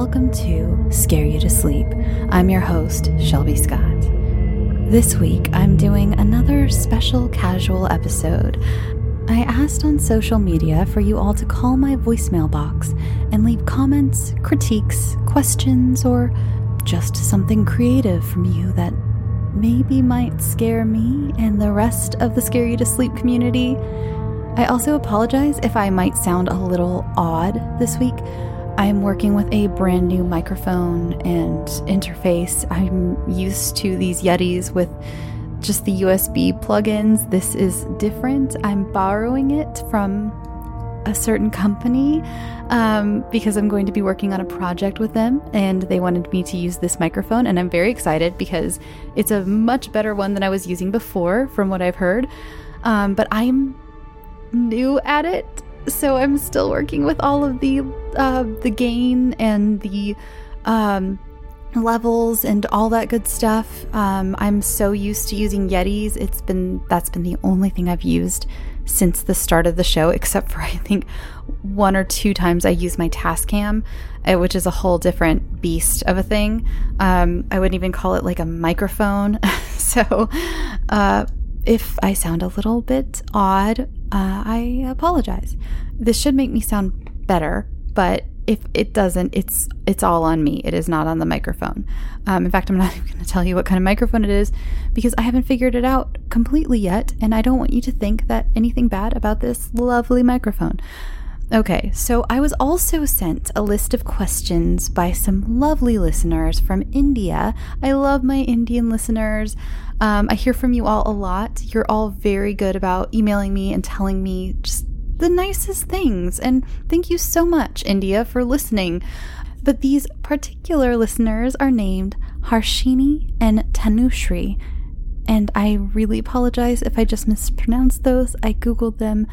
welcome to Scare You to Sleep. I'm your host, Shelby Scott. This week, I'm doing another special casual episode. I asked on social media for you all to call my voicemail box and leave comments, critiques, questions, or just something creative from you that maybe might scare me and the rest of the Scare You to Sleep community. I also apologize if I might sound a little odd this week. I'm working with a brand new microphone and interface. I'm used to these Yetis with just the USB plugins. This is different. I'm borrowing it from a certain company um, because I'm going to be working on a project with them and they wanted me to use this microphone. And I'm very excited because it's a much better one than I was using before, from what I've heard. Um, but I'm new at it so I'm still working with all of the uh, the gain and the um, levels and all that good stuff. Um, I'm so used to using Yetis. It's been that's been the only thing I've used since the start of the show, except for I think one or two times I use my Tascam, uh, which is a whole different beast of a thing. Um, I wouldn't even call it like a microphone. so, uh, if I sound a little bit odd, uh, I apologize. This should make me sound better, but if it doesn't, it's it's all on me. It is not on the microphone. Um, in fact, I'm not even going to tell you what kind of microphone it is because I haven't figured it out completely yet, and I don't want you to think that anything bad about this lovely microphone. Okay, so I was also sent a list of questions by some lovely listeners from India. I love my Indian listeners. Um, I hear from you all a lot. You're all very good about emailing me and telling me just the nicest things. And thank you so much, India, for listening. But these particular listeners are named Harshini and Tanushri. And I really apologize if I just mispronounced those. I Googled them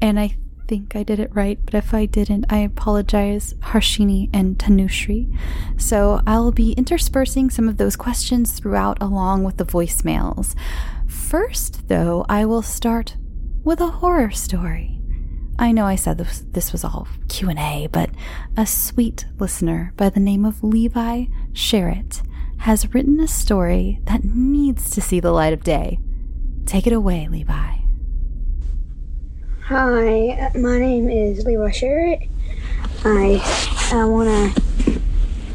and I think I did it right, but if I didn't, I apologize, Harshini and Tanushri. So I'll be interspersing some of those questions throughout along with the voicemails. First, though, I will start with a horror story. I know I said this, this was all Q&A, but a sweet listener by the name of Levi Sherritt has written a story that needs to see the light of day. Take it away, Levi. Hi, my name is Levi Sherritt. I I wanna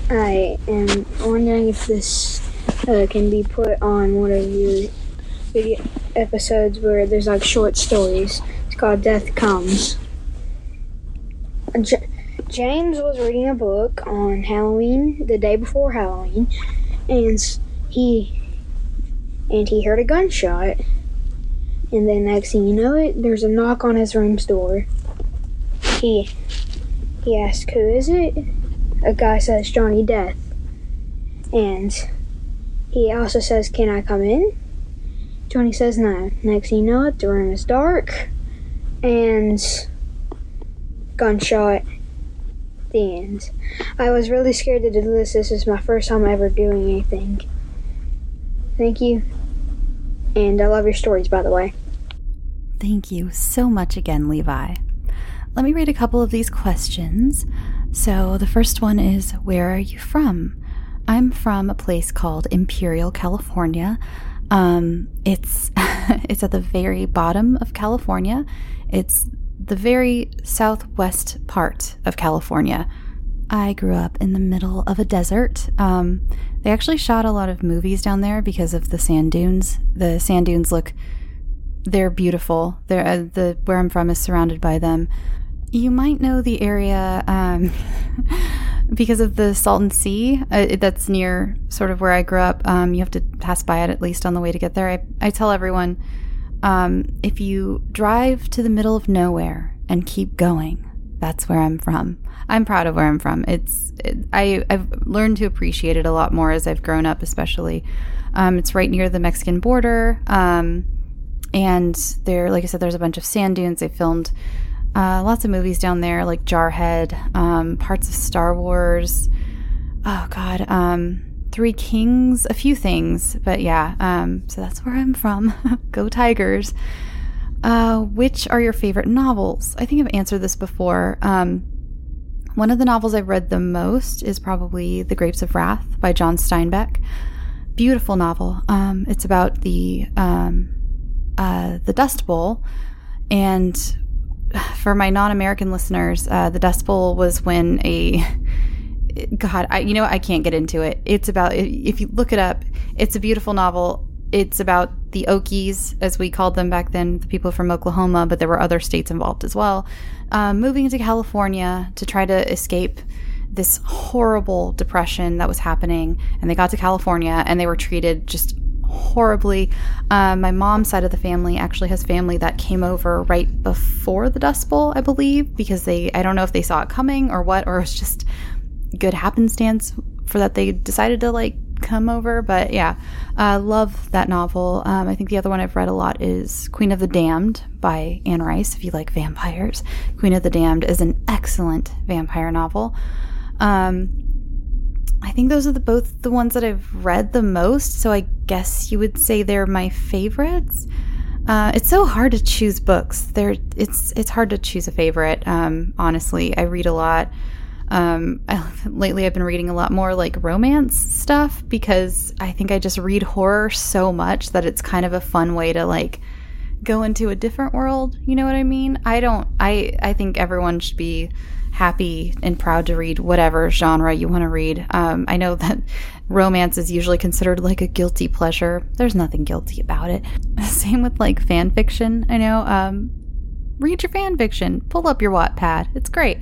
I am wondering if this uh, can be put on one of your video episodes where there's like short stories. Called Death Comes. J- James was reading a book on Halloween, the day before Halloween, and he and he heard a gunshot and then next thing you know it, there's a knock on his room's door. He he asks, Who is it? A guy says Johnny Death. And he also says, Can I come in? Johnny says no. Next thing you know it, the room is dark and gunshot. The end. I was really scared to do this. This is my first time ever doing anything. Thank you. And I love your stories, by the way. Thank you so much again, Levi. Let me read a couple of these questions. So, the first one is Where are you from? I'm from a place called Imperial, California. Um, it's it's at the very bottom of California. It's the very southwest part of California. I grew up in the middle of a desert. Um, they actually shot a lot of movies down there because of the sand dunes. The sand dunes look they're beautiful. They're uh, the where I'm from is surrounded by them. You might know the area um, because of the Salton Sea. Uh, that's near sort of where I grew up. Um, you have to pass by it at least on the way to get there. I, I tell everyone um, if you drive to the middle of nowhere and keep going, that's where I'm from. I'm proud of where I'm from. It's it, I I've learned to appreciate it a lot more as I've grown up, especially. Um, it's right near the Mexican border. Um, and there, like I said, there's a bunch of sand dunes. They filmed uh, lots of movies down there, like Jarhead, um, parts of Star Wars. Oh God, um, Three Kings, a few things, but yeah. Um, so that's where I'm from. Go Tigers. Uh, which are your favorite novels? I think I've answered this before. Um, One of the novels I've read the most is probably The Grapes of Wrath by John Steinbeck. Beautiful novel. Um, it's about the um, uh, the Dust Bowl, and for my non-American listeners, uh, the Dust Bowl was when a God, I, you know, I can't get into it. It's about if you look it up, it's a beautiful novel. It's about the Okies, as we called them back then, the people from Oklahoma, but there were other states involved as well, um, moving to California to try to escape this horrible depression that was happening. And they got to California and they were treated just horribly. Um, my mom's side of the family actually has family that came over right before the Dust Bowl, I believe, because they, I don't know if they saw it coming or what, or it was just good happenstance for that they decided to like come over. But yeah, uh, love that novel. Um, I think the other one I've read a lot is Queen of the Damned by Anne Rice. If you like vampires, Queen of the Damned is an excellent vampire novel. Um, I think those are the both the ones that I've read the most. So I guess you would say they're my favorites. Uh, it's so hard to choose books. There, it's it's hard to choose a favorite. Um, honestly, I read a lot. Um, I, lately, I've been reading a lot more like romance stuff because I think I just read horror so much that it's kind of a fun way to like go into a different world. You know what I mean? I don't. I I think everyone should be happy and proud to read whatever genre you want to read. Um, I know that romance is usually considered like a guilty pleasure. There's nothing guilty about it. Same with like fan fiction. I know. Um, read your fan fiction. Pull up your Wattpad. It's great.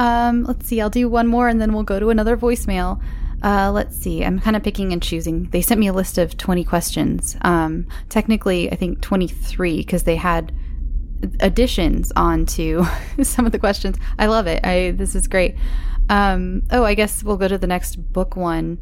Um, let's see, I'll do one more and then we'll go to another voicemail. Uh, let's see, I'm kind of picking and choosing. They sent me a list of 20 questions. Um, technically, I think 23 because they had additions onto some of the questions. I love it. I this is great. Um, oh, I guess we'll go to the next book one.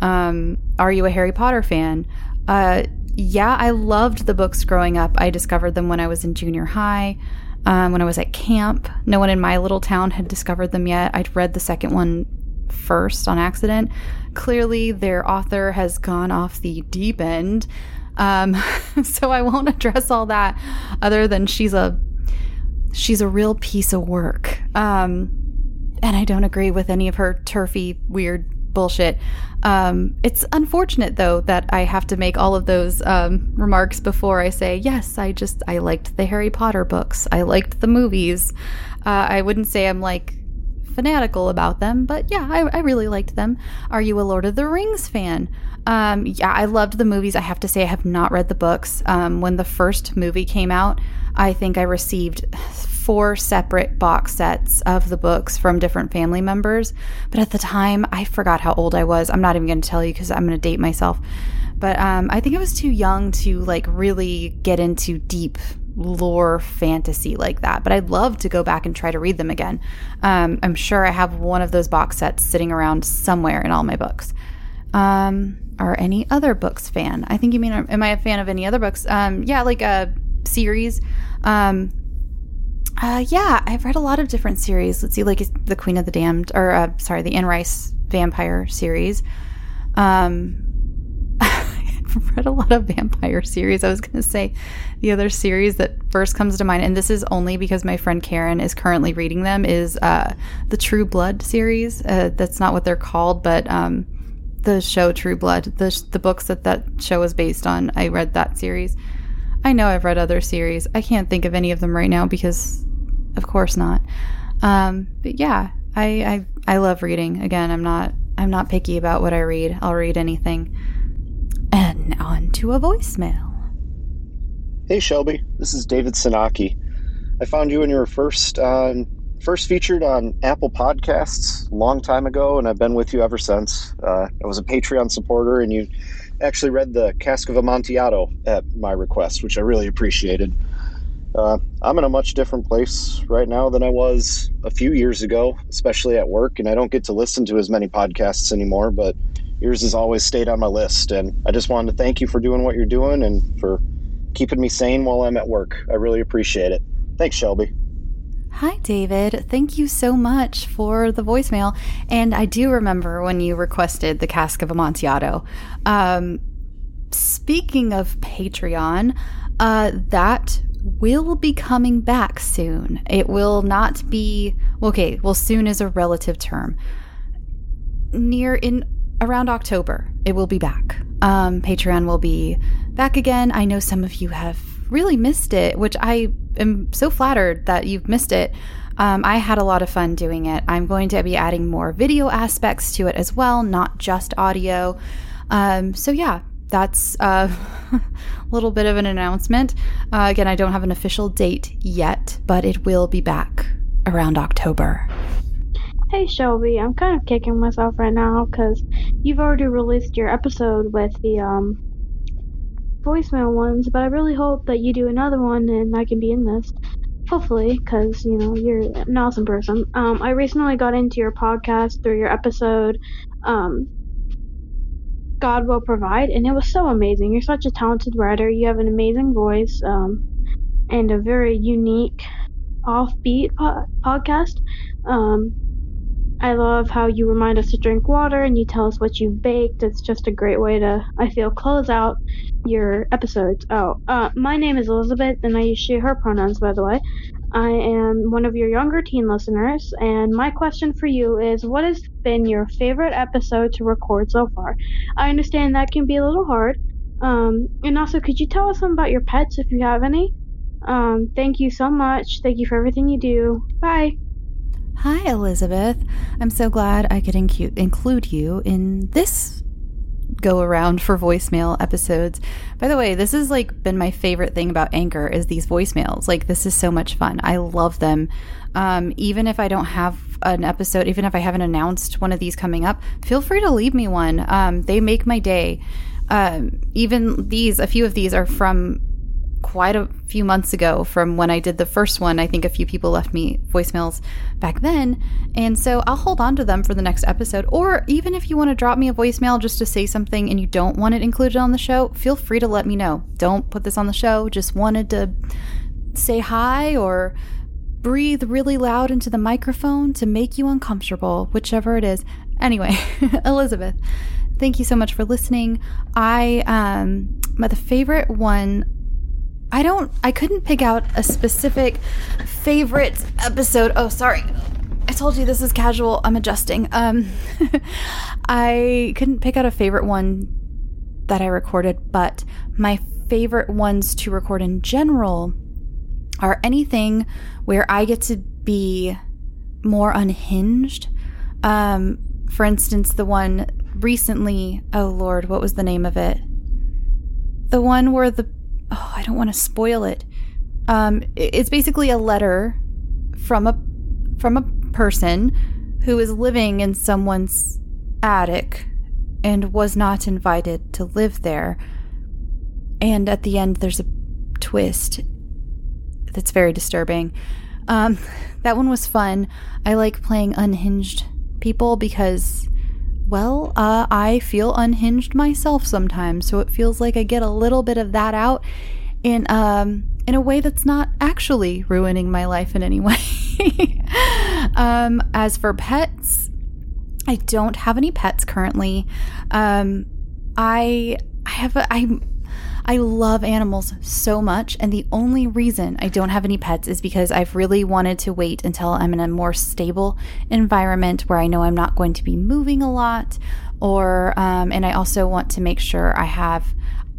Um, are you a Harry Potter fan? Uh, yeah, I loved the books growing up. I discovered them when I was in junior high um, when I was at camp. No one in my little town had discovered them yet. I'd read the second one first on accident. Clearly, their author has gone off the deep end. Um, so I won't address all that other than she's a she's a real piece of work. Um, and I don't agree with any of her turfy, weird bullshit. Um, it's unfortunate though that I have to make all of those um, remarks before I say yes. I just I liked the Harry Potter books. I liked the movies. Uh, I wouldn't say I'm like fanatical about them, but yeah, I, I, really liked them. Are you a Lord of the Rings fan? Um, yeah, I loved the movies. I have to say, I have not read the books. Um, when the first movie came out, I think I received four separate box sets of the books from different family members. But at the time, I forgot how old I was. I'm not even going to tell you because I'm going to date myself. But um, I think I was too young to like really get into deep lore fantasy like that. But I'd love to go back and try to read them again. Um, I'm sure I have one of those box sets sitting around somewhere in all my books. Um, are any other books fan? I think you mean, am I a fan of any other books? Um, yeah, like a series. Um, uh, yeah, I've read a lot of different series. Let's see, like the Queen of the Damned, or uh, sorry, the Anne Rice vampire series. Um, I've read a lot of vampire series. I was going to say the other series that first comes to mind, and this is only because my friend Karen is currently reading them, is uh, the True Blood series. Uh, that's not what they're called, but um, the show True Blood, the the books that that show is based on. I read that series. I know I've read other series. I can't think of any of them right now because, of course, not. Um, but yeah, I, I I love reading. Again, I'm not I'm not picky about what I read. I'll read anything. And on to a voicemail. Hey Shelby, this is David Sinaki. I found you when you were first uh, first featured on Apple Podcasts a long time ago, and I've been with you ever since. Uh, I was a Patreon supporter, and you actually read the Cask of Amontillado at my request, which I really appreciated. Uh, I'm in a much different place right now than I was a few years ago, especially at work, and I don't get to listen to as many podcasts anymore, but yours has always stayed on my list. And I just wanted to thank you for doing what you're doing and for keeping me sane while I'm at work. I really appreciate it. Thanks, Shelby. Hi, David. Thank you so much for the voicemail. And I do remember when you requested the cask of Amontillado. Um, speaking of Patreon, uh, that will be coming back soon. It will not be, okay, well, soon is a relative term. Near in around October, it will be back. Um, Patreon will be back again. I know some of you have really missed it, which I am so flattered that you've missed it. Um, I had a lot of fun doing it. I'm going to be adding more video aspects to it as well, not just audio. Um, so, yeah, that's a little bit of an announcement. Uh, again, I don't have an official date yet, but it will be back around October. Hey Shelby, I'm kind of kicking myself right now because you've already released your episode with the um, voicemail ones, but I really hope that you do another one and I can be in this. Hopefully, because you know you're an awesome person. Um, I recently got into your podcast through your episode, um, God Will Provide, and it was so amazing. You're such a talented writer. You have an amazing voice, um, and a very unique, offbeat po- podcast. Um, I love how you remind us to drink water and you tell us what you've baked. It's just a great way to, I feel, close out your episodes. Oh, uh, my name is Elizabeth, and I use she, her pronouns, by the way. I am one of your younger teen listeners, and my question for you is what has been your favorite episode to record so far? I understand that can be a little hard. Um, and also, could you tell us some about your pets if you have any? Um, thank you so much. Thank you for everything you do. Bye. Hi, Elizabeth. I'm so glad I could incu- include you in this go around for voicemail episodes. By the way, this has like been my favorite thing about Anchor is these voicemails. Like this is so much fun. I love them. Um, even if I don't have an episode, even if I haven't announced one of these coming up, feel free to leave me one. Um, they make my day. Um, even these, a few of these are from quite a few months ago from when I did the first one. I think a few people left me voicemails back then. And so I'll hold on to them for the next episode. Or even if you want to drop me a voicemail just to say something and you don't want it included on the show, feel free to let me know. Don't put this on the show. Just wanted to say hi or breathe really loud into the microphone to make you uncomfortable, whichever it is. Anyway, Elizabeth, thank you so much for listening. I um my the favorite one I don't, I couldn't pick out a specific favorite episode. Oh, sorry. I told you this is casual. I'm adjusting. Um, I couldn't pick out a favorite one that I recorded, but my favorite ones to record in general are anything where I get to be more unhinged. Um, for instance, the one recently, oh Lord, what was the name of it? The one where the oh, I don't want to spoil it. Um, it's basically a letter from a from a person who is living in someone's attic and was not invited to live there. And at the end, there's a twist that's very disturbing. Um, that one was fun. I like playing unhinged people because, well, uh, I feel unhinged myself sometimes. So it feels like I get a little bit of that out in um in a way that's not actually ruining my life in any way. um, as for pets, I don't have any pets currently. Um, I I have a, I I love animals so much, and the only reason I don't have any pets is because I've really wanted to wait until I'm in a more stable environment where I know I'm not going to be moving a lot, or um, and I also want to make sure I have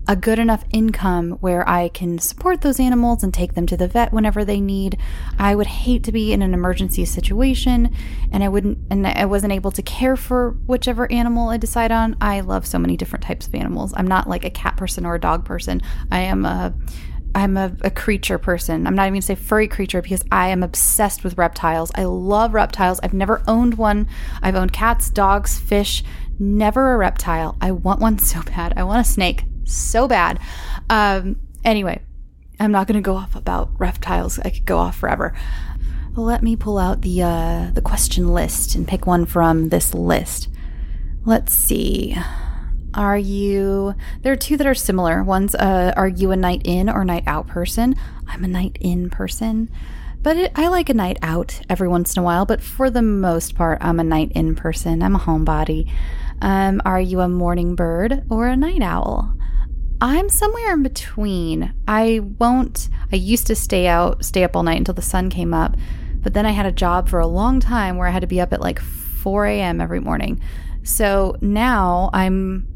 a good enough income where I can support those animals and take them to the vet whenever they need. I would hate to be in an emergency situation and I wouldn't and I wasn't able to care for whichever animal I decide on. I love so many different types of animals. I'm not like a cat person or a dog person. I am a I'm a, a, creature person. I'm not even gonna say furry creature because I am obsessed with reptiles. I love reptiles. I've never owned one. I've owned cats, dogs, fish, never a reptile. I want one so bad. I want a snake so bad. Um, anyway, I'm not going to go off about reptiles. I could go off forever. Let me pull out the uh, the question list and pick one from this list. Let's see. Are you? There are two that are similar. One's uh, are you a night in or night out person? I'm a night in person, but it, I like a night out every once in a while. But for the most part, I'm a night in person. I'm a homebody. Um, are you a morning bird or a night owl? I'm somewhere in between. I won't I used to stay out, stay up all night until the sun came up, but then I had a job for a long time where I had to be up at like 4 a.m. every morning. So now I'm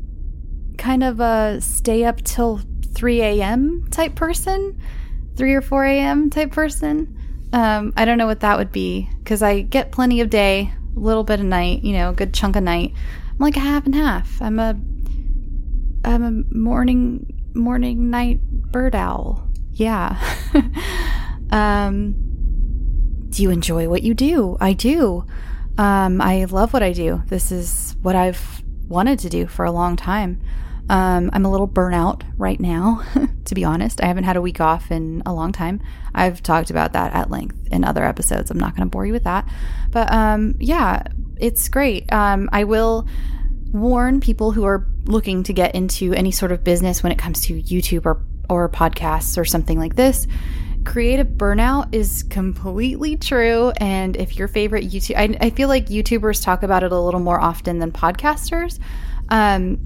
kind of a stay up till 3 a.m. type person, 3 or 4 a.m. type person. Um, I don't know what that would be because I get plenty of day, a little bit of night, you know, a good chunk of night. I'm like a half and half. I'm a I'm a morning morning night bird owl. Yeah. um, do you enjoy what you do? I do. Um, I love what I do. This is what I've wanted to do for a long time. Um, I'm a little burnout right now, to be honest. I haven't had a week off in a long time. I've talked about that at length in other episodes. I'm not going to bore you with that. But um, yeah, it's great. Um, I will warn people who are looking to get into any sort of business when it comes to YouTube or, or podcasts or something like this. Creative burnout is completely true. And if your favorite YouTube, I, I feel like YouTubers talk about it a little more often than podcasters. Um,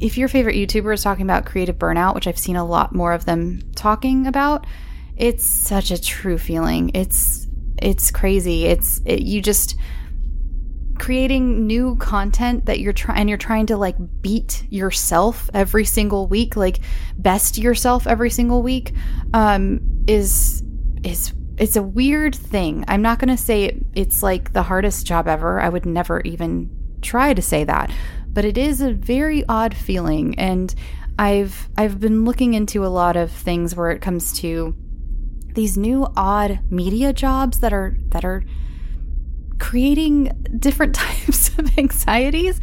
if your favorite YouTuber is talking about creative burnout, which I've seen a lot more of them talking about, it's such a true feeling. It's it's crazy. It's it, you just creating new content that you're trying and you're trying to like beat yourself every single week, like best yourself every single week, um, is is it's a weird thing. I'm not going to say it, it's like the hardest job ever. I would never even try to say that but it is a very odd feeling and I've I've been looking into a lot of things where it comes to these new odd media jobs that are that are creating different types of anxieties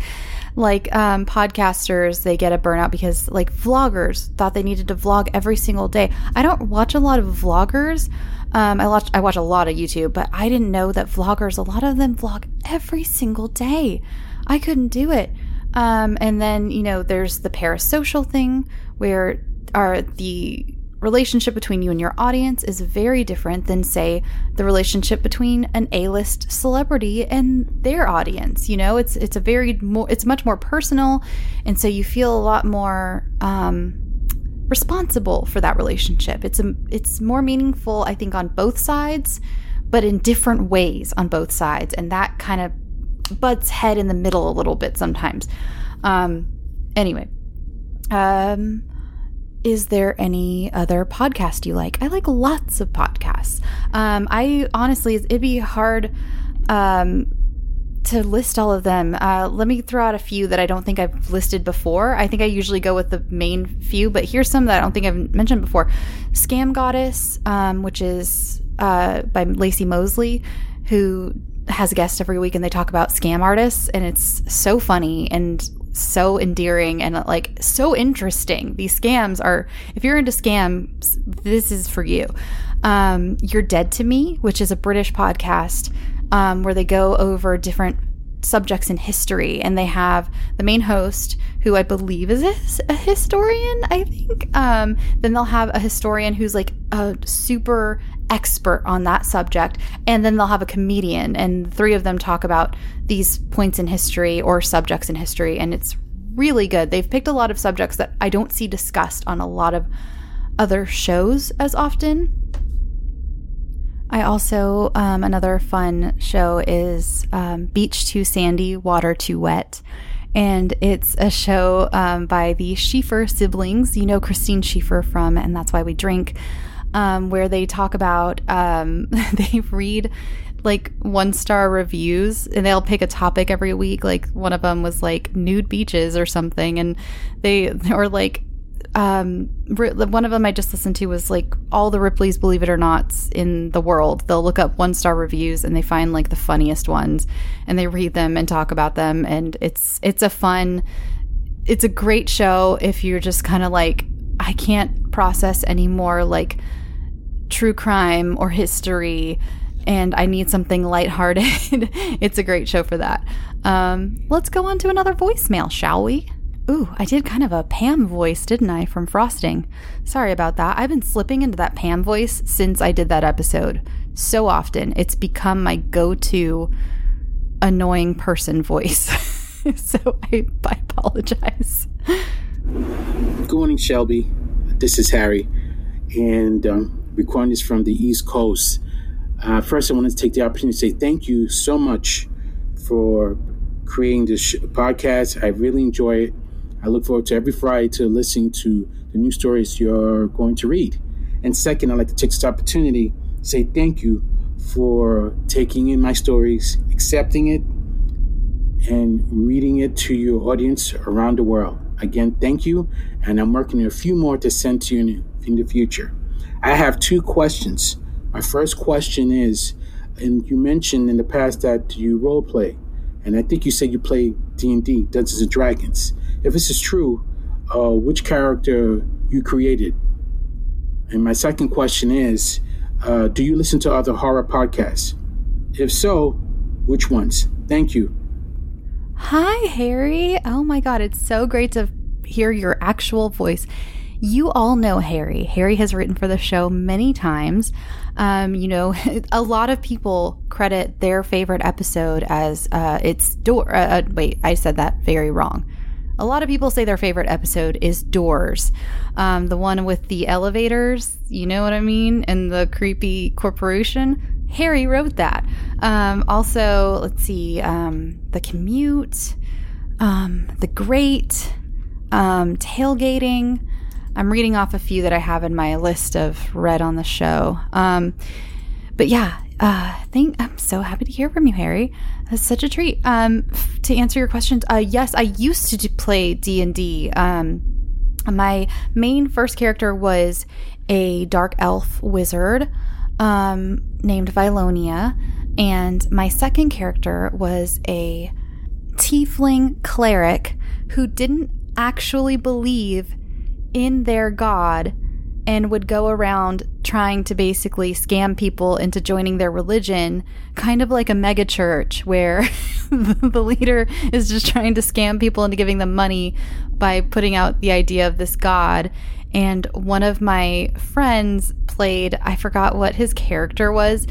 like um, podcasters they get a burnout because like vloggers thought they needed to vlog every single day i don't watch a lot of vloggers um, I watch I watch a lot of YouTube, but I didn't know that vloggers, a lot of them vlog every single day. I couldn't do it. Um, and then, you know, there's the parasocial thing where are the relationship between you and your audience is very different than say the relationship between an A-list celebrity and their audience you know it's it's a very more it's much more personal and so you feel a lot more um, responsible for that relationship it's a, it's more meaningful i think on both sides but in different ways on both sides and that kind of butts head in the middle a little bit sometimes. Um, anyway, um, is there any other podcast you like? I like lots of podcasts. Um, I honestly, it'd be hard um, to list all of them. Uh, let me throw out a few that I don't think I've listed before. I think I usually go with the main few, but here's some that I don't think I've mentioned before Scam Goddess, um, which is uh, by Laci Mosley, who has a guest every week and they talk about scam artists and it's so funny and so endearing and like so interesting. These scams are if you're into scams, this is for you. Um, you're Dead to Me, which is a British podcast um, where they go over different subjects in history and they have the main host who i believe is a, a historian i think um, then they'll have a historian who's like a super expert on that subject and then they'll have a comedian and three of them talk about these points in history or subjects in history and it's really good they've picked a lot of subjects that i don't see discussed on a lot of other shows as often I also, um, another fun show is um, Beach Too Sandy, Water Too Wet. And it's a show um, by the Schiefer siblings. You know Christine Schiefer from And That's Why We Drink, um, where they talk about, um, they read like one star reviews and they'll pick a topic every week. Like one of them was like nude beaches or something. And they, or like um, one of them I just listened to was like all the Ripley's Believe It or Nots in the world. They'll look up one star reviews and they find like the funniest ones and they read them and talk about them. And it's, it's a fun, it's a great show if you're just kind of like, I can't process anymore like true crime or history and I need something lighthearted. it's a great show for that. Um, let's go on to another voicemail, shall we? Ooh, I did kind of a Pam voice, didn't I, from Frosting? Sorry about that. I've been slipping into that Pam voice since I did that episode so often. It's become my go to annoying person voice. so I, I apologize. Good morning, Shelby. This is Harry, and um, recording this from the East Coast. Uh, first, I want to take the opportunity to say thank you so much for creating this sh- podcast. I really enjoy it. I look forward to every Friday to listening to the new stories you're going to read. And second, I'd like to take this opportunity to say thank you for taking in my stories, accepting it, and reading it to your audience around the world. Again, thank you, and I'm working on a few more to send to you in, in the future. I have two questions. My first question is, and you mentioned in the past that you role play, and I think you said you play D and D, Dungeons and Dragons. If this is true, uh, which character you created? And my second question is, uh, do you listen to other horror podcasts? If so, which ones? Thank you. Hi, Harry. Oh my God, it's so great to hear your actual voice. You all know Harry. Harry has written for the show many times. Um, you know, a lot of people credit their favorite episode as uh, it's door. Uh, uh, wait, I said that very wrong. A lot of people say their favorite episode is Doors, um, the one with the elevators. You know what I mean? And the creepy corporation. Harry wrote that. Um, also, let's see, um, The Commute, um, The Great, um, Tailgating. I'm reading off a few that I have in my list of read on the show. Um, but yeah, uh, think I'm so happy to hear from you, Harry. That's such a treat. Um, to answer your questions, uh, yes, I used to play D and D. Um, my main first character was a dark elf wizard um, named Vilonia, and my second character was a tiefling cleric who didn't actually believe in their god and would go around trying to basically scam people into joining their religion, kind of like a mega church where the leader is just trying to scam people into giving them money by putting out the idea of this god. And one of my friends played, I forgot what his character was,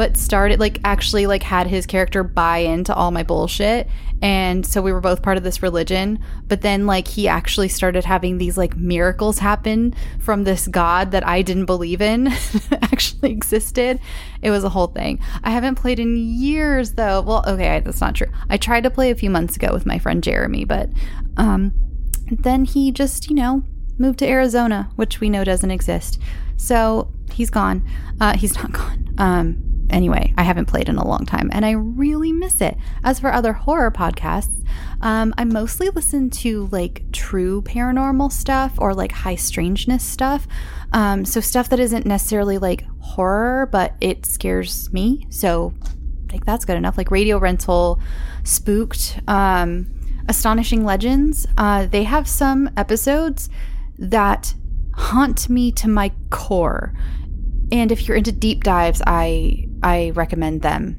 but started like actually like had his character buy into all my bullshit. And so we were both part of this religion. But then like he actually started having these like miracles happen from this god that i didn't believe in actually existed. It was a whole thing. I haven't played in years though. Well okay that's not true. I tried to play a few months ago with my friend jeremy but um then he just you know moved to arizona which we know doesn't exist. So he's gone. Uh he's not gone. Um anyway, I haven't played in a long time and I really miss it. As for other horror podcasts, um, I mostly listen to like true paranormal stuff or like high strangeness stuff. Um, so stuff that isn't necessarily like horror, but it scares me. So like that's good enough. Like Radio Rental, Spooked, um, Astonishing Legends. Uh, they have some episodes that haunt me to my core. And if you're into deep dives, I I recommend them.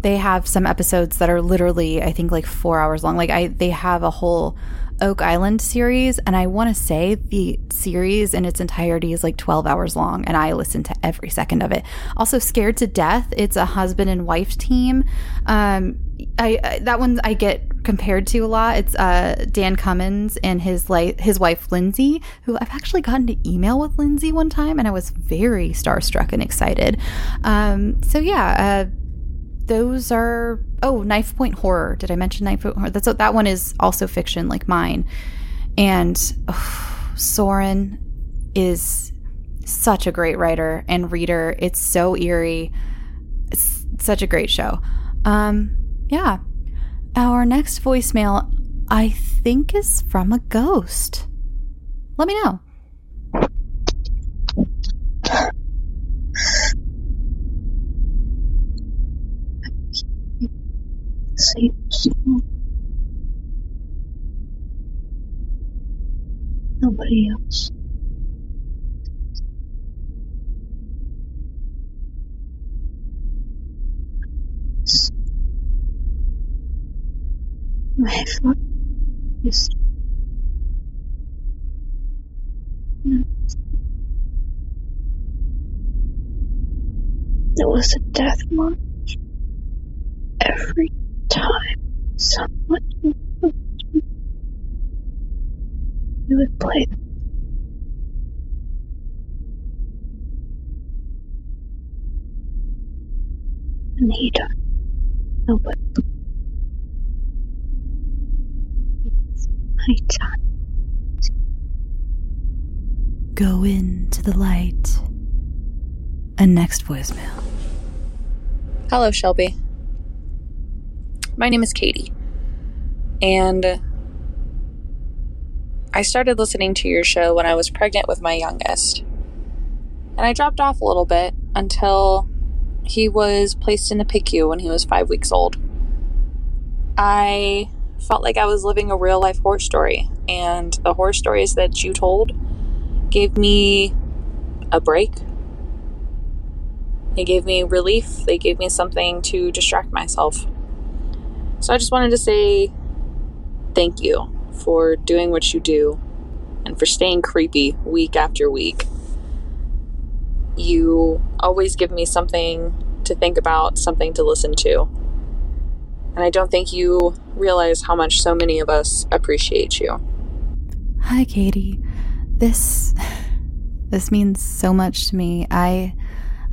They have some episodes that are literally, I think, like four hours long. Like I, they have a whole Oak Island series, and I want to say the series in its entirety is like 12 hours long, and I listen to every second of it. Also, Scared to Death, it's a husband and wife team. Um, I, I that one I get compared to a lot. It's uh, Dan Cummins and his like his wife Lindsay, who I've actually gotten to email with Lindsay one time, and I was very starstruck and excited. Um, so yeah, uh, those are oh Knifepoint Horror. Did i mention Knifepoint Horror? That's that one is also fiction like mine. And oh, soren is such a great writer and reader. It's so eerie. It's such a great show. Um yeah our next voicemail i think is from a ghost let me know. Nobody else. My foot is was a death march every time someone moved. He would play and he died. Nobody. Go into the light. And next voicemail. Hello, Shelby. My name is Katie. And I started listening to your show when I was pregnant with my youngest. And I dropped off a little bit until he was placed in the PICU when he was five weeks old. I felt like I was living a real life horror story, and the horror stories that you told gave me a break. They gave me relief, they gave me something to distract myself. So I just wanted to say thank you for doing what you do and for staying creepy week after week. You always give me something to think about, something to listen to. And I don't think you realize how much so many of us appreciate you. Hi, Katie. This this means so much to me. I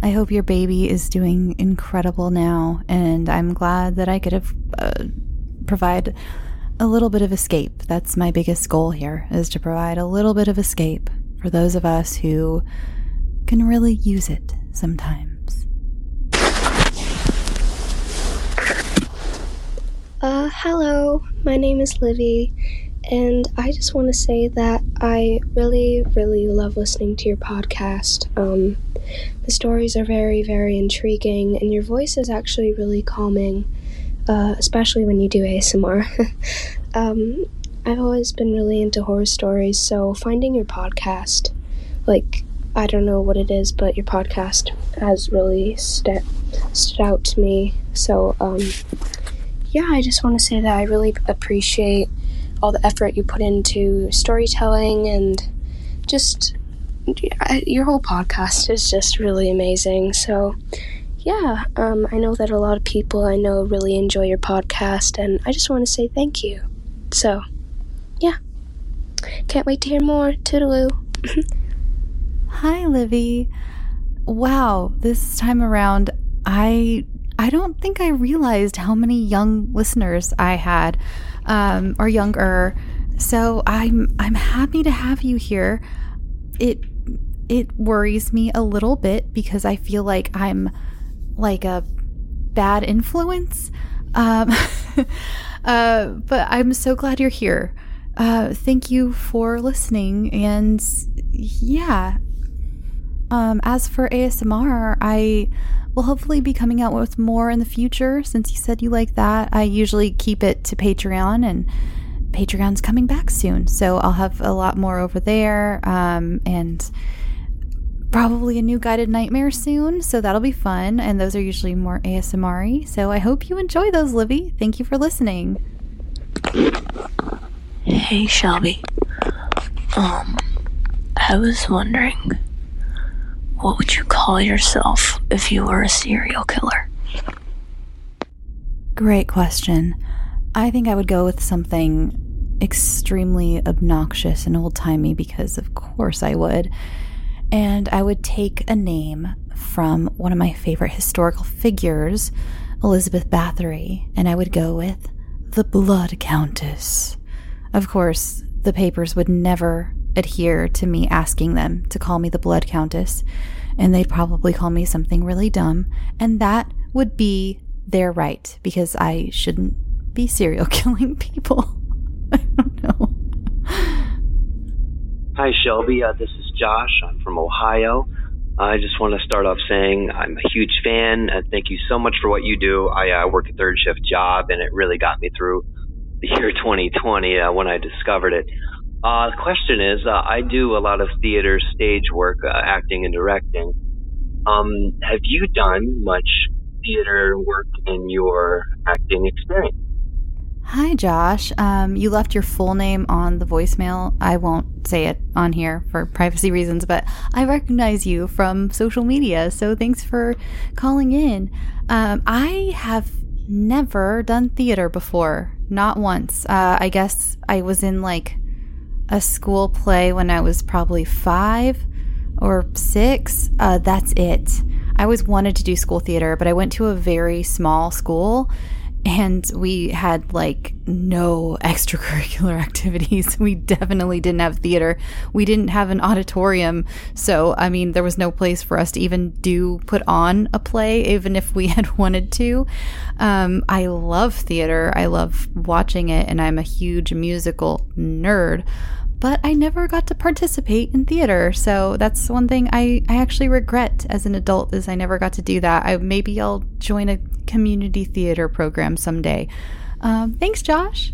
I hope your baby is doing incredible now, and I'm glad that I could have uh, provide a little bit of escape. That's my biggest goal here is to provide a little bit of escape for those of us who can really use it sometimes. Uh, hello, my name is Livy, and I just want to say that I really, really love listening to your podcast. Um, the stories are very, very intriguing, and your voice is actually really calming, uh, especially when you do ASMR. um, I've always been really into horror stories, so finding your podcast, like, I don't know what it is, but your podcast has really st- stood out to me. So, um, yeah, I just want to say that I really appreciate all the effort you put into storytelling and just your whole podcast is just really amazing. So, yeah, um, I know that a lot of people I know really enjoy your podcast, and I just want to say thank you. So, yeah, can't wait to hear more. Toodaloo. Hi, Livy. Wow, this time around, I I don't think I realized how many young listeners I had, um, or younger. So I'm I'm happy to have you here. It it worries me a little bit because I feel like I'm like a bad influence. Um, uh, but I'm so glad you're here. Uh, thank you for listening. And yeah, um, as for ASMR, I will hopefully be coming out with more in the future since you said you like that. I usually keep it to Patreon, and Patreon's coming back soon. So I'll have a lot more over there. Um, and probably a new guided nightmare soon, so that'll be fun. And those are usually more ASMR So I hope you enjoy those, Livy. Thank you for listening. Hey, Shelby. Um, I was wondering, what would you call yourself if you were a serial killer? Great question. I think I would go with something extremely obnoxious and old timey because, of course, I would. And I would take a name from one of my favorite historical figures, Elizabeth Bathory, and I would go with the Blood Countess. Of course, the papers would never adhere to me asking them to call me the Blood Countess, and they'd probably call me something really dumb, and that would be their right because I shouldn't be serial killing people. I don't know. Hi, Shelby. Uh, this is Josh. I'm from Ohio. I just want to start off saying I'm a huge fan. and thank you so much for what you do. I uh, work a third shift job, and it really got me through the year 2020 uh, when I discovered it. Uh, the question is, uh, I do a lot of theater stage work, uh, acting and directing. Um, have you done much theater work in your acting experience? Hi, Josh. Um, you left your full name on the voicemail. I won't say it on here for privacy reasons, but I recognize you from social media. So thanks for calling in. Um, I have never done theater before, not once. Uh, I guess I was in like a school play when I was probably five or six. Uh, that's it. I always wanted to do school theater, but I went to a very small school and we had like no extracurricular activities. We definitely didn't have theater. We didn't have an auditorium. So, I mean, there was no place for us to even do put on a play, even if we had wanted to. Um, I love theater. I love watching it, and I'm a huge musical nerd but I never got to participate in theater. So that's one thing I, I actually regret as an adult is I never got to do that. I maybe I'll join a community theater program someday. Um, thanks, Josh.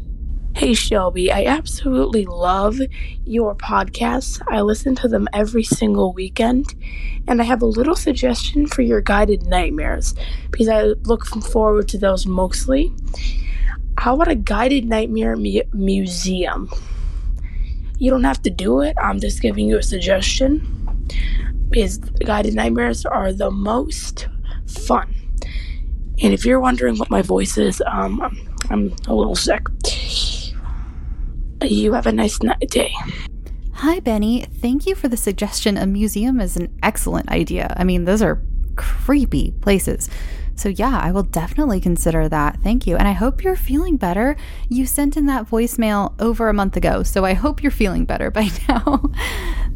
Hey Shelby, I absolutely love your podcasts. I listen to them every single weekend, and I have a little suggestion for your guided nightmares because I look forward to those mostly. How about a guided nightmare mu- museum? You don't have to do it. I'm just giving you a suggestion Is guided nightmares are the most fun. And if you're wondering what my voice is, um, I'm a little sick. You have a nice night, day. Hi, Benny. Thank you for the suggestion. A museum is an excellent idea. I mean, those are creepy places. So, yeah, I will definitely consider that. Thank you. And I hope you're feeling better. You sent in that voicemail over a month ago, so I hope you're feeling better by now.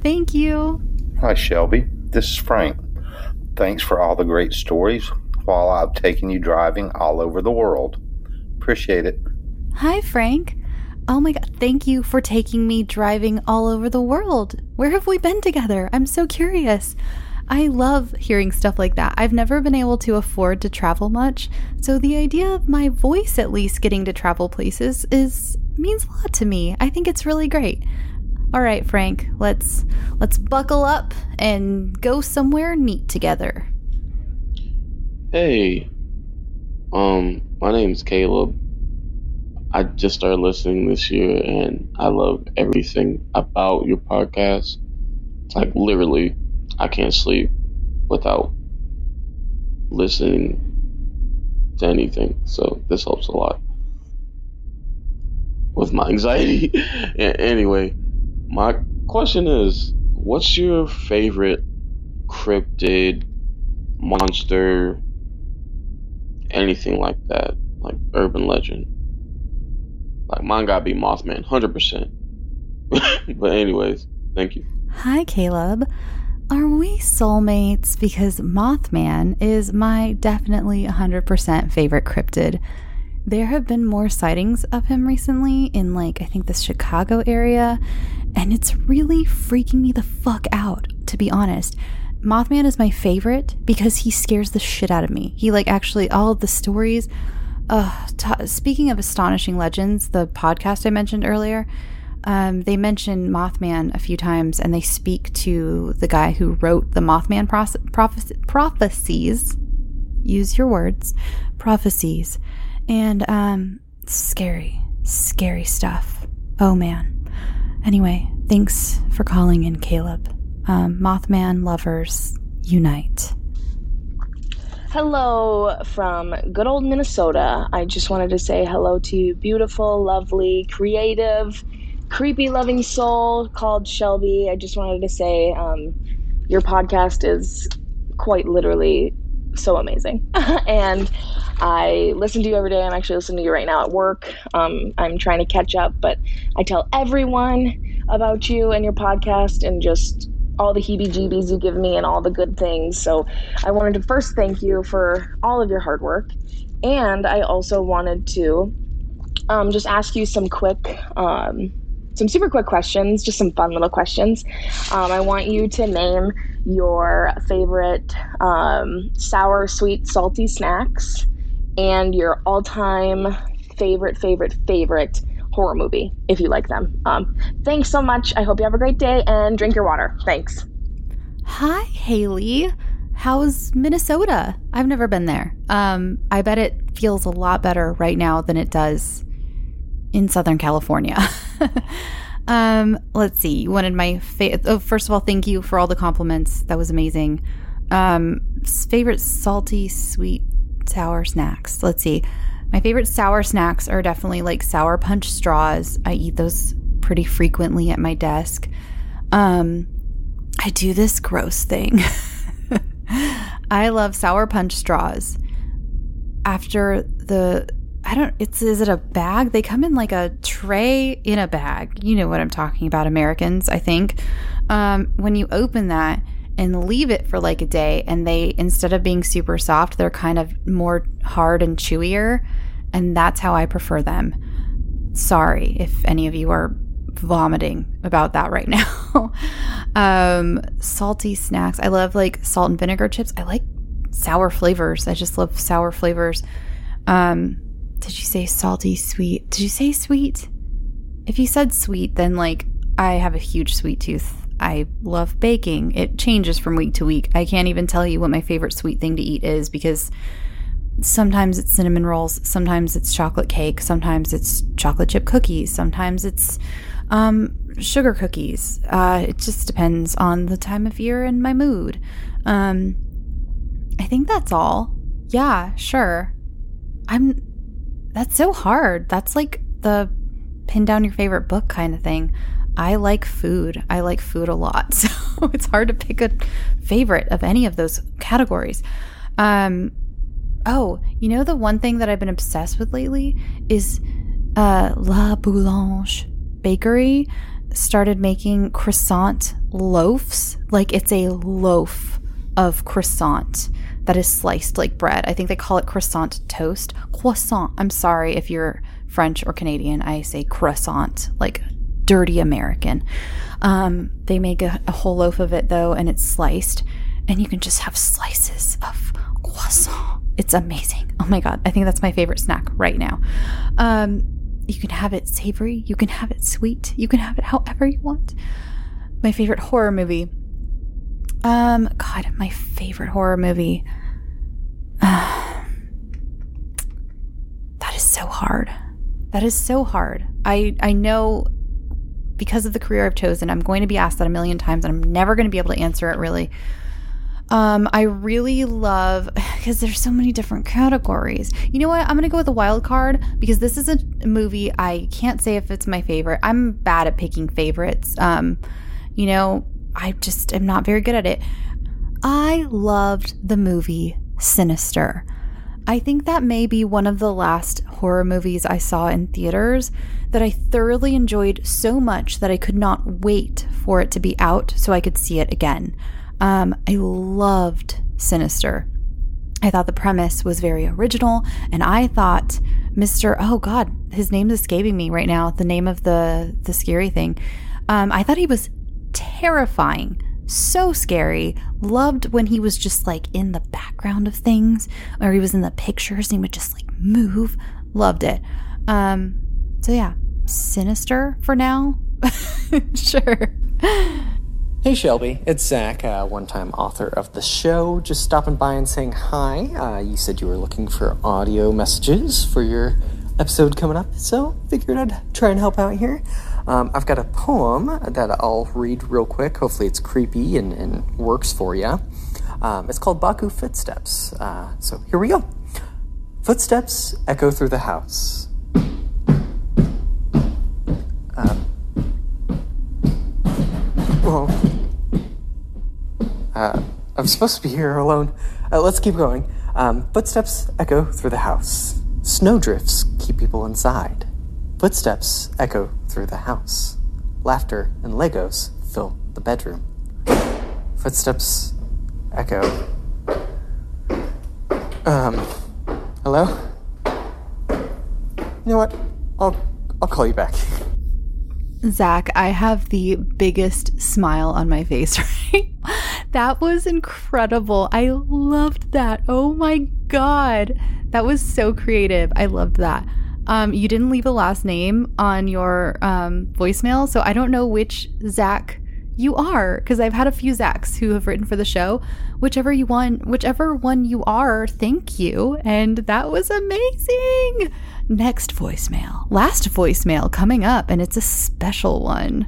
Thank you. Hi, Shelby. This is Frank. Thanks for all the great stories while I've taken you driving all over the world. Appreciate it. Hi, Frank. Oh my God. Thank you for taking me driving all over the world. Where have we been together? I'm so curious. I love hearing stuff like that. I've never been able to afford to travel much, so the idea of my voice at least getting to travel places is means a lot to me. I think it's really great. All right, Frank, let's let's buckle up and go somewhere neat together. Hey. Um, my name's Caleb. I just started listening this year and I love everything about your podcast. Like literally I can't sleep without listening to anything. So this helps a lot with my anxiety. anyway, my question is what's your favorite cryptid, monster, anything like that? Like urban legend? Like mine gotta be Mothman, 100%. but, anyways, thank you. Hi, Caleb. Are we soulmates? Because Mothman is my definitely 100% favorite cryptid. There have been more sightings of him recently in, like, I think the Chicago area, and it's really freaking me the fuck out, to be honest. Mothman is my favorite because he scares the shit out of me. He, like, actually, all of the stories. Uh, t- speaking of Astonishing Legends, the podcast I mentioned earlier, um, they mention Mothman a few times, and they speak to the guy who wrote the Mothman prophecies. Use your words, prophecies, and um, scary, scary stuff. Oh man. Anyway, thanks for calling in, Caleb. Um, Mothman lovers unite. Hello from good old Minnesota. I just wanted to say hello to you, beautiful, lovely, creative, creepy loving soul called Shelby. I just wanted to say um, your podcast is quite literally so amazing. and I listen to you every day. I'm actually listening to you right now at work. Um, I'm trying to catch up, but I tell everyone about you and your podcast and just all the heebie jeebies you give me and all the good things. So I wanted to first thank you for all of your hard work. And I also wanted to um, just ask you some quick um, some super quick questions, just some fun little questions. Um, I want you to name your favorite um, sour, sweet, salty snacks and your all time favorite, favorite, favorite horror movie if you like them. Um, thanks so much. I hope you have a great day and drink your water. Thanks. Hi, Haley. How's Minnesota? I've never been there. Um, I bet it feels a lot better right now than it does in Southern California. um, let's see. You wanted my fa- oh, first of all, thank you for all the compliments. That was amazing. Um, favorite salty, sweet, sour snacks. Let's see. My favorite sour snacks are definitely like sour punch straws. I eat those pretty frequently at my desk. Um, I do this gross thing. I love sour punch straws. After the I don't it's is it a bag? They come in like a tray in a bag. You know what I'm talking about, Americans, I think. Um, when you open that and leave it for like a day and they instead of being super soft, they're kind of more hard and chewier, and that's how I prefer them. Sorry if any of you are vomiting about that right now. um, salty snacks. I love like salt and vinegar chips. I like sour flavors. I just love sour flavors. Um, did you say salty, sweet? Did you say sweet? If you said sweet, then like I have a huge sweet tooth. I love baking. It changes from week to week. I can't even tell you what my favorite sweet thing to eat is because sometimes it's cinnamon rolls, sometimes it's chocolate cake, sometimes it's chocolate chip cookies, sometimes it's um, sugar cookies. Uh, it just depends on the time of year and my mood. Um, I think that's all. Yeah, sure. I'm. That's so hard. That's like the pin down your favorite book kind of thing. I like food. I like food a lot. So it's hard to pick a favorite of any of those categories. Um, oh, you know, the one thing that I've been obsessed with lately is uh, La Boulange Bakery started making croissant loaves. Like it's a loaf of croissant that is sliced like bread. I think they call it croissant toast. Croissant. I'm sorry if you're French or Canadian. I say croissant, like dirty American. Um, they make a, a whole loaf of it though, and it's sliced, and you can just have slices of croissant. It's amazing. Oh my god, I think that's my favorite snack right now. Um, you can have it savory, you can have it sweet, you can have it however you want. My favorite horror movie. Um, God, my favorite horror movie. Uh, that is so hard. That is so hard. I I know because of the career I've chosen, I'm going to be asked that a million times and I'm never going to be able to answer it really. Um, I really love because there's so many different categories. You know what? I'm gonna go with a wild card because this is a movie I can't say if it's my favorite. I'm bad at picking favorites. Um, you know, I just am not very good at it. I loved the movie Sinister. I think that may be one of the last horror movies I saw in theaters that I thoroughly enjoyed so much that I could not wait for it to be out so I could see it again. Um, I loved Sinister. I thought the premise was very original, and I thought Mr. Oh God, his name's escaping me right now. The name of the the scary thing. Um, I thought he was terrifying, so scary. Loved when he was just like in the background of things, or he was in the pictures and he would just like move. Loved it. Um, so yeah, sinister for now. sure. Hey Shelby, it's Zach, uh, one time author of the show. Just stopping by and saying hi. Uh, you said you were looking for audio messages for your episode coming up, so figured I'd try and help out here. Um, I've got a poem that I'll read real quick. Hopefully, it's creepy and, and works for you. Um, it's called Baku Footsteps. Uh, so here we go. Footsteps echo through the house. Um, well, uh, I'm supposed to be here alone. Uh, let's keep going. Um, footsteps echo through the house. Snowdrifts keep people inside. Footsteps echo through the house. Laughter and Legos fill the bedroom. Footsteps echo. Um, hello? You know what? I'll I'll call you back. Zach, I have the biggest smile on my face right that was incredible. I loved that. Oh my God. That was so creative. I loved that. Um, you didn't leave a last name on your um, voicemail, so I don't know which Zach you are because I've had a few Zachs who have written for the show. Whichever you want, whichever one you are, thank you. And that was amazing. Next voicemail, last voicemail coming up, and it's a special one.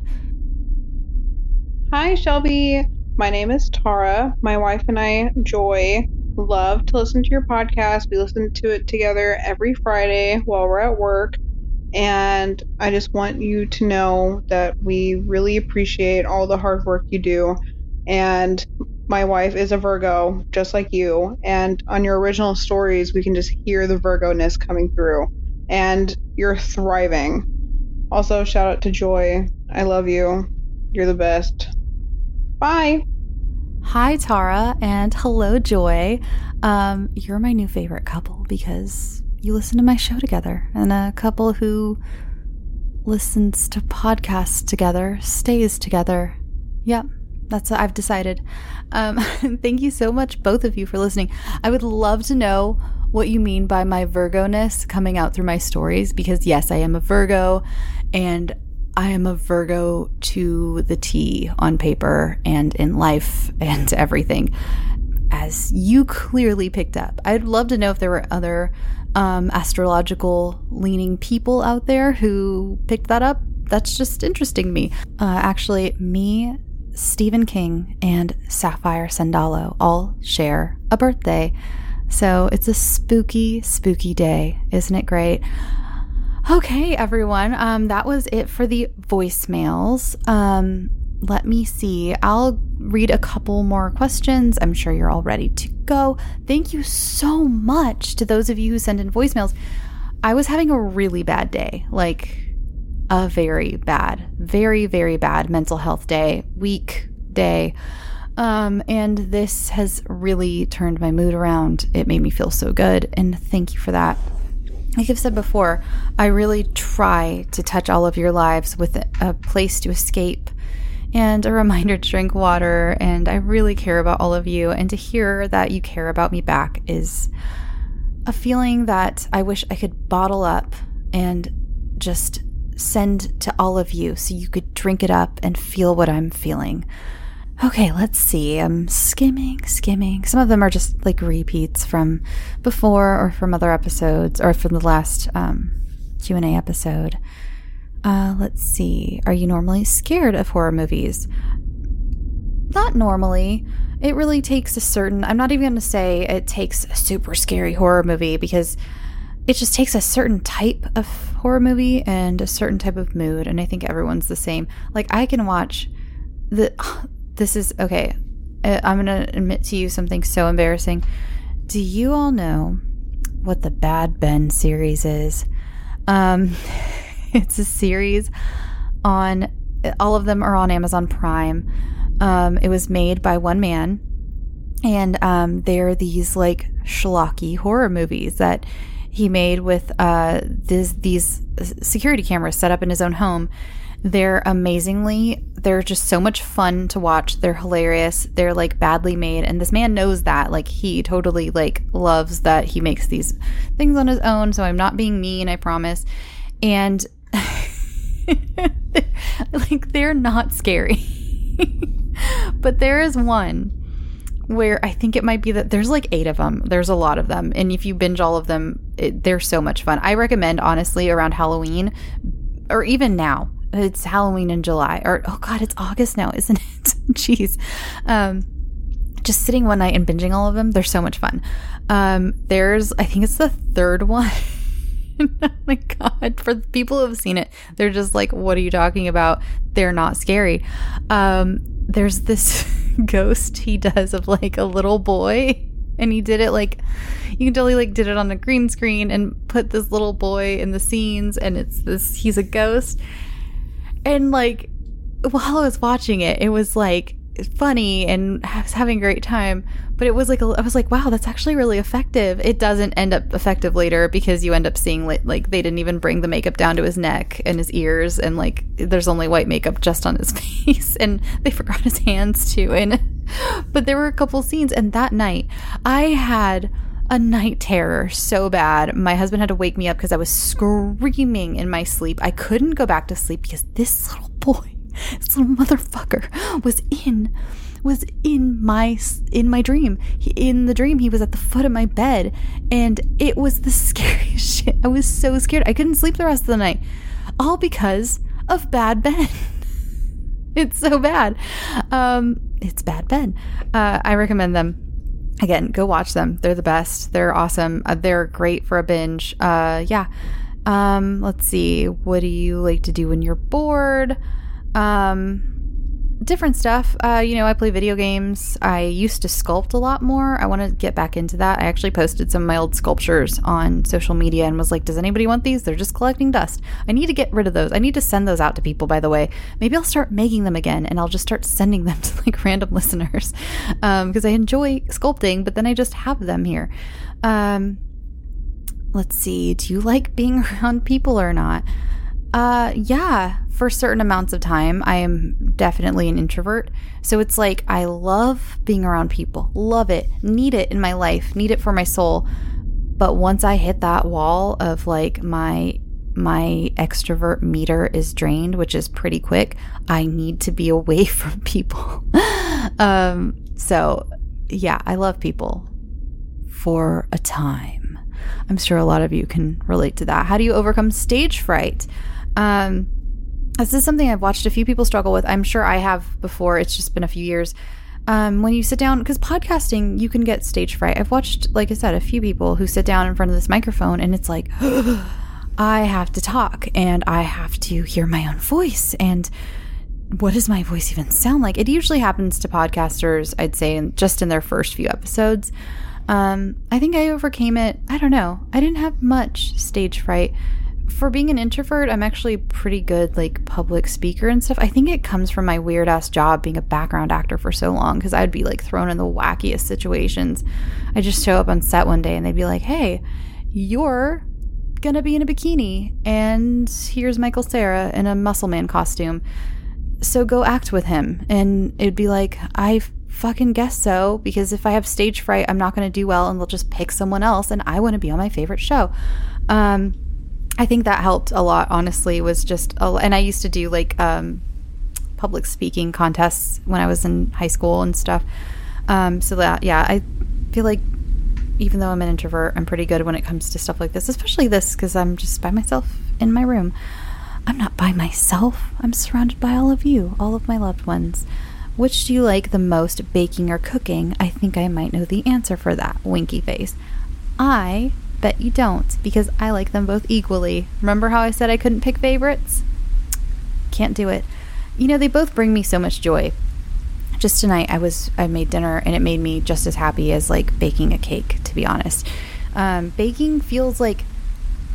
Hi, Shelby. My name is Tara. My wife and I, Joy, love to listen to your podcast. We listen to it together every Friday while we're at work. And I just want you to know that we really appreciate all the hard work you do. And my wife is a Virgo, just like you. And on your original stories, we can just hear the Virgo ness coming through. And you're thriving. Also, shout out to Joy. I love you. You're the best. Bye. Hi, Tara, and hello, Joy. Um, you're my new favorite couple because you listen to my show together, and a couple who listens to podcasts together stays together. Yep, that's what I've decided. Um, thank you so much, both of you, for listening. I would love to know what you mean by my Virgo ness coming out through my stories because, yes, I am a Virgo and I am a Virgo to the T on paper and in life and everything, as you clearly picked up. I'd love to know if there were other um, astrological leaning people out there who picked that up. That's just interesting to me. Uh, actually, me, Stephen King, and Sapphire Sandalo all share a birthday. So it's a spooky, spooky day. Isn't it great? Okay, everyone. Um, that was it for the voicemails. Um, let me see. I'll read a couple more questions. I'm sure you're all ready to go. Thank you so much to those of you who send in voicemails. I was having a really bad day, like a very bad, very, very bad mental health day, week day. Um, and this has really turned my mood around. It made me feel so good. And thank you for that like I've said before, I really try to touch all of your lives with a place to escape and a reminder to drink water. And I really care about all of you. And to hear that you care about me back is a feeling that I wish I could bottle up and just send to all of you so you could drink it up and feel what I'm feeling. Okay, let's see. I'm skimming, skimming. Some of them are just like repeats from before or from other episodes or from the last um, Q&A episode. Uh, let's see. Are you normally scared of horror movies? Not normally. It really takes a certain, I'm not even going to say it takes a super scary horror movie because it just takes a certain type of horror movie and a certain type of mood. And I think everyone's the same. Like, I can watch the this is okay. Uh, I'm going to admit to you something so embarrassing. Do you all know what the Bad Ben series is? Um, it's a series on, all of them are on Amazon Prime. Um, it was made by one man, and um, they're these like schlocky horror movies that he made with uh, this, these security cameras set up in his own home they're amazingly, they're just so much fun to watch. They're hilarious. They're like badly made. And this man knows that. Like he totally like loves that he makes these things on his own. So I'm not being mean, I promise. And like they're not scary. but there is one where I think it might be that there's like eight of them. There's a lot of them. And if you binge all of them, it, they're so much fun. I recommend, honestly, around Halloween or even now, it's Halloween in July, or oh god, it's August now, isn't it? Jeez. Um, just sitting one night and binging all of them, they're so much fun. Um, there's, I think it's the third one. oh my god! For people who have seen it, they're just like, "What are you talking about?" They're not scary. Um, there's this ghost he does of like a little boy and he did it like you can like did it on a green screen and put this little boy in the scenes and it's this he's a ghost and like while I was watching it, it was like funny and I was having a great time. But it was like, I was like, wow, that's actually really effective. It doesn't end up effective later because you end up seeing like, like they didn't even bring the makeup down to his neck and his ears. And like there's only white makeup just on his face. And they forgot his hands too. And, but there were a couple scenes. And that night I had a night terror so bad. My husband had to wake me up because I was screaming in my sleep. I couldn't go back to sleep because this little boy, this little motherfucker was in was in my in my dream. He, in the dream he was at the foot of my bed and it was the scariest shit. I was so scared. I couldn't sleep the rest of the night. All because of Bad Ben. it's so bad. Um it's Bad Ben. Uh, I recommend them again, go watch them. They're the best. They're awesome. Uh, they're great for a binge. Uh, yeah. Um, let's see. What do you like to do when you're bored? Um, different stuff. Uh, you know, I play video games. I used to sculpt a lot more. I want to get back into that. I actually posted some of my old sculptures on social media and was like, does anybody want these? They're just collecting dust. I need to get rid of those. I need to send those out to people, by the way. Maybe I'll start making them again and I'll just start sending them to like random listeners because um, I enjoy sculpting, but then I just have them here. Um, let's see. Do you like being around people or not? Uh, yeah, for certain amounts of time, I am definitely an introvert. So it's like I love being around people, love it, need it in my life, need it for my soul. But once I hit that wall of like my my extrovert meter is drained, which is pretty quick, I need to be away from people. um, so yeah, I love people for a time. I'm sure a lot of you can relate to that. How do you overcome stage fright? Um, this is something I've watched a few people struggle with. I'm sure I have before. It's just been a few years. Um, when you sit down, because podcasting, you can get stage fright. I've watched, like I said, a few people who sit down in front of this microphone and it's like, I have to talk and I have to hear my own voice. And what does my voice even sound like? It usually happens to podcasters, I'd say, in, just in their first few episodes. Um, I think I overcame it. I don't know. I didn't have much stage fright for being an introvert, I'm actually pretty good like public speaker and stuff. I think it comes from my weird ass job being a background actor for so long because I'd be like thrown in the wackiest situations. I just show up on set one day and they'd be like, "Hey, you're gonna be in a bikini, and here's Michael Cera in a muscle man costume. So go act with him." And it'd be like, "I fucking guess so because if I have stage fright, I'm not gonna do well, and they'll just pick someone else, and I want to be on my favorite show." Um, I think that helped a lot, honestly, was just, a, and I used to do like um, public speaking contests when I was in high school and stuff. Um, so that, yeah, I feel like even though I'm an introvert, I'm pretty good when it comes to stuff like this, especially this because I'm just by myself in my room. I'm not by myself, I'm surrounded by all of you, all of my loved ones. Which do you like the most, baking or cooking? I think I might know the answer for that. Winky face. I Bet you don't, because I like them both equally. Remember how I said I couldn't pick favorites? Can't do it. You know, they both bring me so much joy. Just tonight, I was I made dinner, and it made me just as happy as like baking a cake. To be honest, um, baking feels like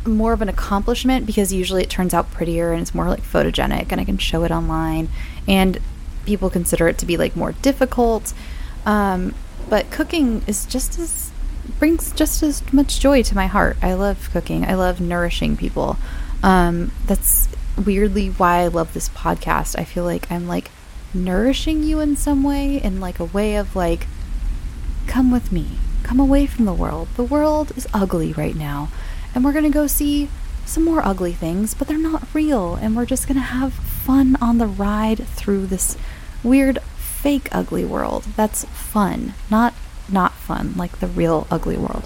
more of an accomplishment because usually it turns out prettier and it's more like photogenic, and I can show it online, and people consider it to be like more difficult. Um, but cooking is just as brings just as much joy to my heart. I love cooking. I love nourishing people. Um, that's weirdly why I love this podcast. I feel like I'm like nourishing you in some way, in like a way of like, come with me, come away from the world. The world is ugly right now, and we're gonna go see some more ugly things, but they're not real, and we're just gonna have fun on the ride through this weird, fake ugly world. That's fun, not not fun, like the real ugly world.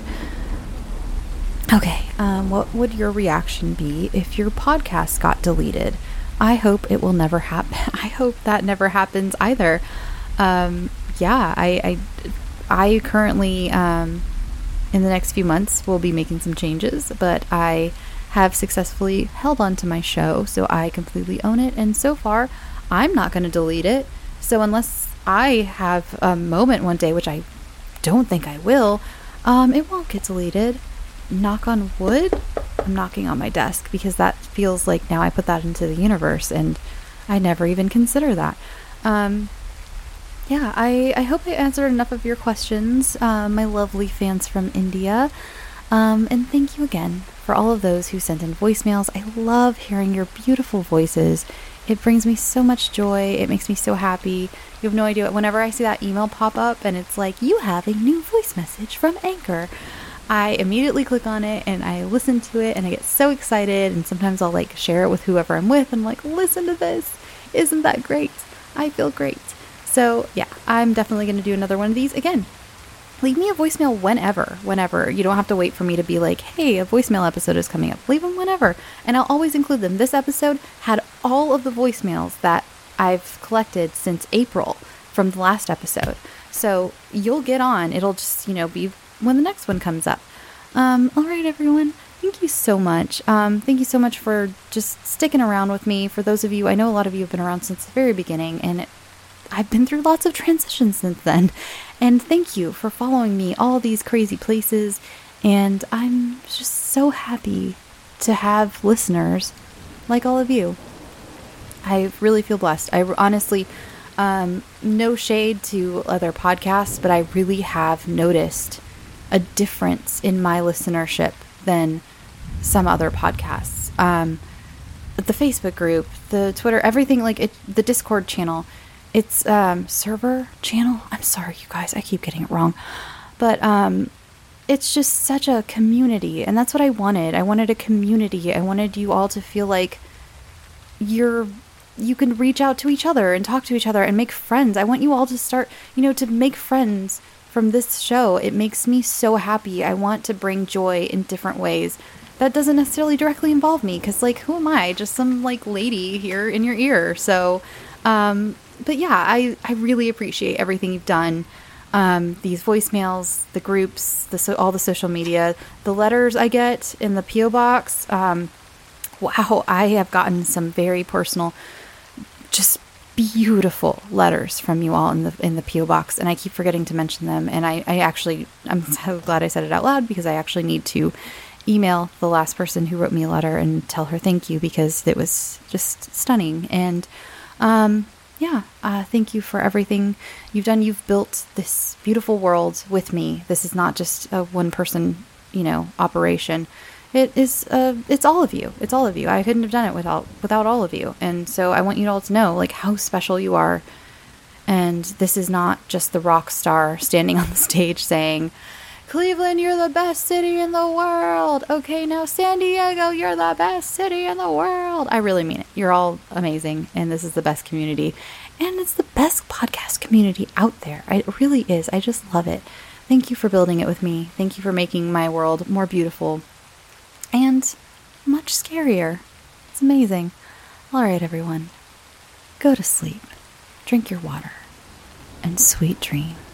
Okay, um, what would your reaction be if your podcast got deleted? I hope it will never happen. I hope that never happens either. Um, yeah, I, I, I currently, um, in the next few months, will be making some changes, but I have successfully held on to my show, so I completely own it. And so far, I'm not going to delete it. So unless I have a moment one day, which I don't think I will, um, it won't get deleted. Knock on wood. I'm knocking on my desk because that feels like now I put that into the universe and I never even consider that. Um, yeah, I, I hope I answered enough of your questions, uh, my lovely fans from India. Um, and thank you again for all of those who sent in voicemails. I love hearing your beautiful voices it brings me so much joy. It makes me so happy. You have no idea. Whenever I see that email pop up and it's like, you have a new voice message from Anchor, I immediately click on it and I listen to it and I get so excited. And sometimes I'll like share it with whoever I'm with. I'm like, listen to this. Isn't that great? I feel great. So, yeah, I'm definitely going to do another one of these again leave me a voicemail whenever, whenever. You don't have to wait for me to be like, hey, a voicemail episode is coming up. Leave them whenever. And I'll always include them. This episode had all of the voicemails that I've collected since April from the last episode. So you'll get on. It'll just, you know, be when the next one comes up. Um, all right, everyone. Thank you so much. Um, thank you so much for just sticking around with me. For those of you, I know a lot of you have been around since the very beginning, and it I've been through lots of transitions since then. And thank you for following me all these crazy places. And I'm just so happy to have listeners like all of you. I really feel blessed. I honestly, um, no shade to other podcasts, but I really have noticed a difference in my listenership than some other podcasts. Um, the Facebook group, the Twitter, everything like it, the Discord channel, it's um, server channel. I'm sorry, you guys, I keep getting it wrong, but um, it's just such a community, and that's what I wanted. I wanted a community. I wanted you all to feel like you're you can reach out to each other and talk to each other and make friends. I want you all to start, you know, to make friends from this show. It makes me so happy. I want to bring joy in different ways. That doesn't necessarily directly involve me because, like, who am I? Just some, like, lady here in your ear. So, um, but yeah, I, I really appreciate everything you've done. Um, these voicemails, the groups, the so, all the social media, the letters I get in the PO box. Um, wow, I have gotten some very personal, just beautiful letters from you all in the in the PO box, and I keep forgetting to mention them. And I, I actually, I'm so glad I said it out loud because I actually need to email the last person who wrote me a letter and tell her thank you because it was just stunning. And um, yeah, uh, thank you for everything you've done. You've built this beautiful world with me. This is not just a one person, you know, operation it is uh, it's all of you. It's all of you. I couldn't have done it without without all of you. And so i want you all to know like how special you are. And this is not just the rock star standing on the stage saying cleveland you're the best city in the world. Okay now san diego you're the best city in the world. I really mean it. You're all amazing and this is the best community. And it's the best podcast community out there. It really is. I just love it. Thank you for building it with me. Thank you for making my world more beautiful and much scarier. It's amazing. All right, everyone. Go to sleep, drink your water, and sweet dreams.